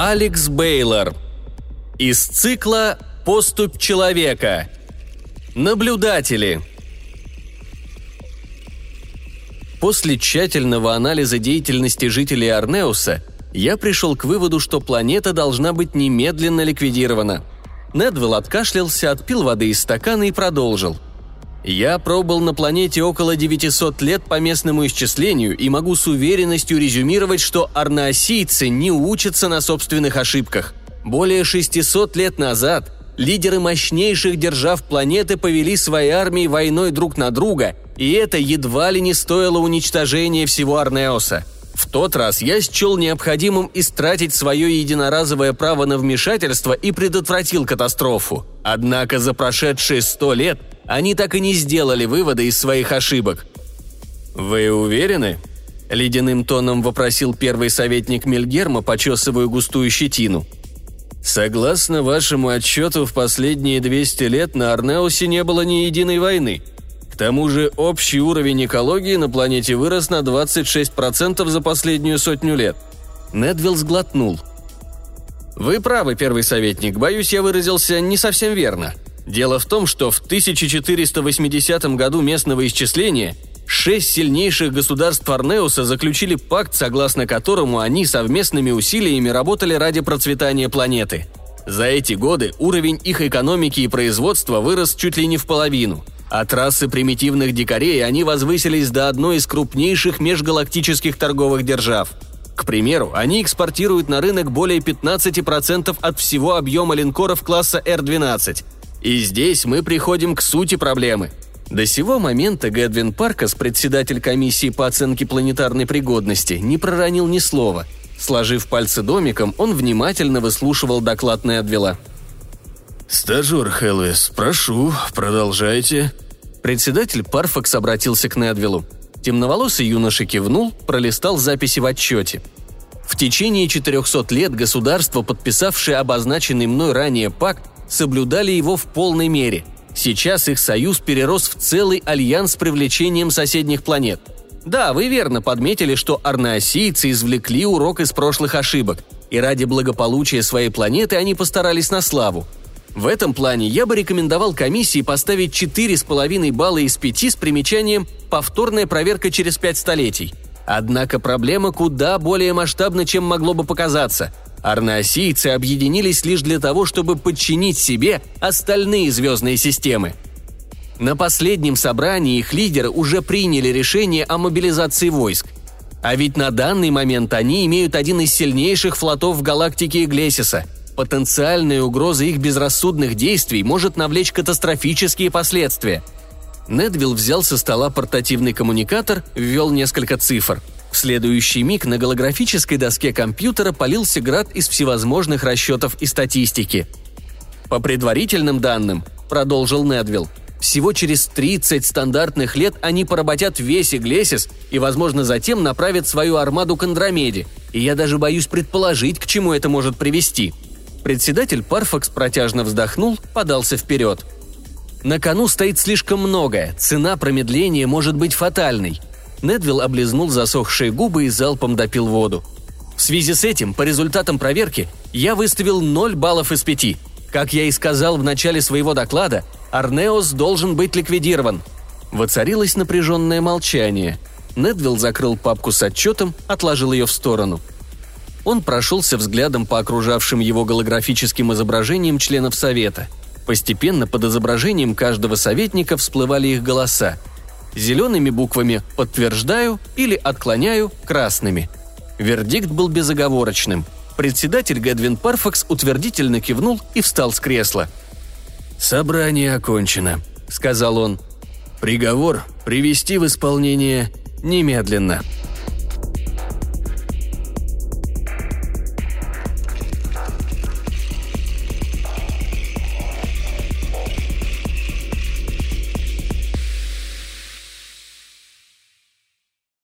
Алекс Бейлор. Из цикла «Поступь человека». Наблюдатели. После тщательного анализа деятельности жителей Арнеуса я пришел к выводу, что планета должна быть немедленно ликвидирована. Недвелл откашлялся, отпил воды из стакана и продолжил – я пробыл на планете около 900 лет по местному исчислению и могу с уверенностью резюмировать, что арнаосийцы не учатся на собственных ошибках. Более 600 лет назад лидеры мощнейших держав планеты повели свои армии войной друг на друга, и это едва ли не стоило уничтожения всего Арнеоса. В тот раз я счел необходимым истратить свое единоразовое право на вмешательство и предотвратил катастрофу. Однако за прошедшие сто лет они так и не сделали выводы из своих ошибок. «Вы уверены?» – ледяным тоном вопросил первый советник Мельгерма, почесывая густую щетину. «Согласно вашему отчету, в последние 200 лет на Арнеусе не было ни единой войны. К тому же общий уровень экологии на планете вырос на 26% за последнюю сотню лет». Недвилл сглотнул. «Вы правы, первый советник. Боюсь, я выразился не совсем верно», Дело в том, что в 1480 году местного исчисления шесть сильнейших государств Арнеуса заключили пакт, согласно которому они совместными усилиями работали ради процветания планеты. За эти годы уровень их экономики и производства вырос чуть ли не в половину. От расы примитивных дикарей они возвысились до одной из крупнейших межгалактических торговых держав. К примеру, они экспортируют на рынок более 15% от всего объема линкоров класса R-12 – и здесь мы приходим к сути проблемы. До сего момента Гэдвин Паркас, председатель комиссии по оценке планетарной пригодности, не проронил ни слова. Сложив пальцы домиком, он внимательно выслушивал доклад Недвилла. «Стажер Хелвис, прошу, продолжайте». Председатель Парфакс обратился к Недвиллу. Темноволосый юноша кивнул, пролистал записи в отчете. В течение 400 лет государство, подписавшее обозначенный мной ранее пакт, соблюдали его в полной мере. Сейчас их союз перерос в целый альянс с привлечением соседних планет. Да, вы верно подметили, что арнаосийцы извлекли урок из прошлых ошибок, и ради благополучия своей планеты они постарались на славу. В этом плане я бы рекомендовал комиссии поставить 4,5 балла из 5 с примечанием «повторная проверка через 5 столетий». Однако проблема куда более масштабна, чем могло бы показаться – Арнаосийцы объединились лишь для того, чтобы подчинить себе остальные звездные системы. На последнем собрании их лидеры уже приняли решение о мобилизации войск. А ведь на данный момент они имеют один из сильнейших флотов в галактике Иглесиса. Потенциальная угроза их безрассудных действий может навлечь катастрофические последствия. Недвилл взял со стола портативный коммуникатор, ввел несколько цифр – в следующий миг на голографической доске компьютера полился град из всевозможных расчетов и статистики. По предварительным данным, продолжил Недвилл, всего через 30 стандартных лет они поработят весь Иглесис и, возможно, затем направят свою армаду к Андромеде. И я даже боюсь предположить, к чему это может привести. Председатель Парфакс протяжно вздохнул, подался вперед. На кону стоит слишком многое, цена промедления может быть фатальной. Недвилл облизнул засохшие губы и залпом допил воду. В связи с этим, по результатам проверки, я выставил 0 баллов из 5. Как я и сказал в начале своего доклада, Арнеос должен быть ликвидирован. Воцарилось напряженное молчание. Недвилл закрыл папку с отчетом, отложил ее в сторону. Он прошелся взглядом по окружавшим его голографическим изображениям членов Совета. Постепенно под изображением каждого советника всплывали их голоса – Зелеными буквами «подтверждаю» или «отклоняю» красными. Вердикт был безоговорочным. Председатель Гэдвин Парфакс утвердительно кивнул и встал с кресла. «Собрание окончено», — сказал он. «Приговор привести в исполнение немедленно».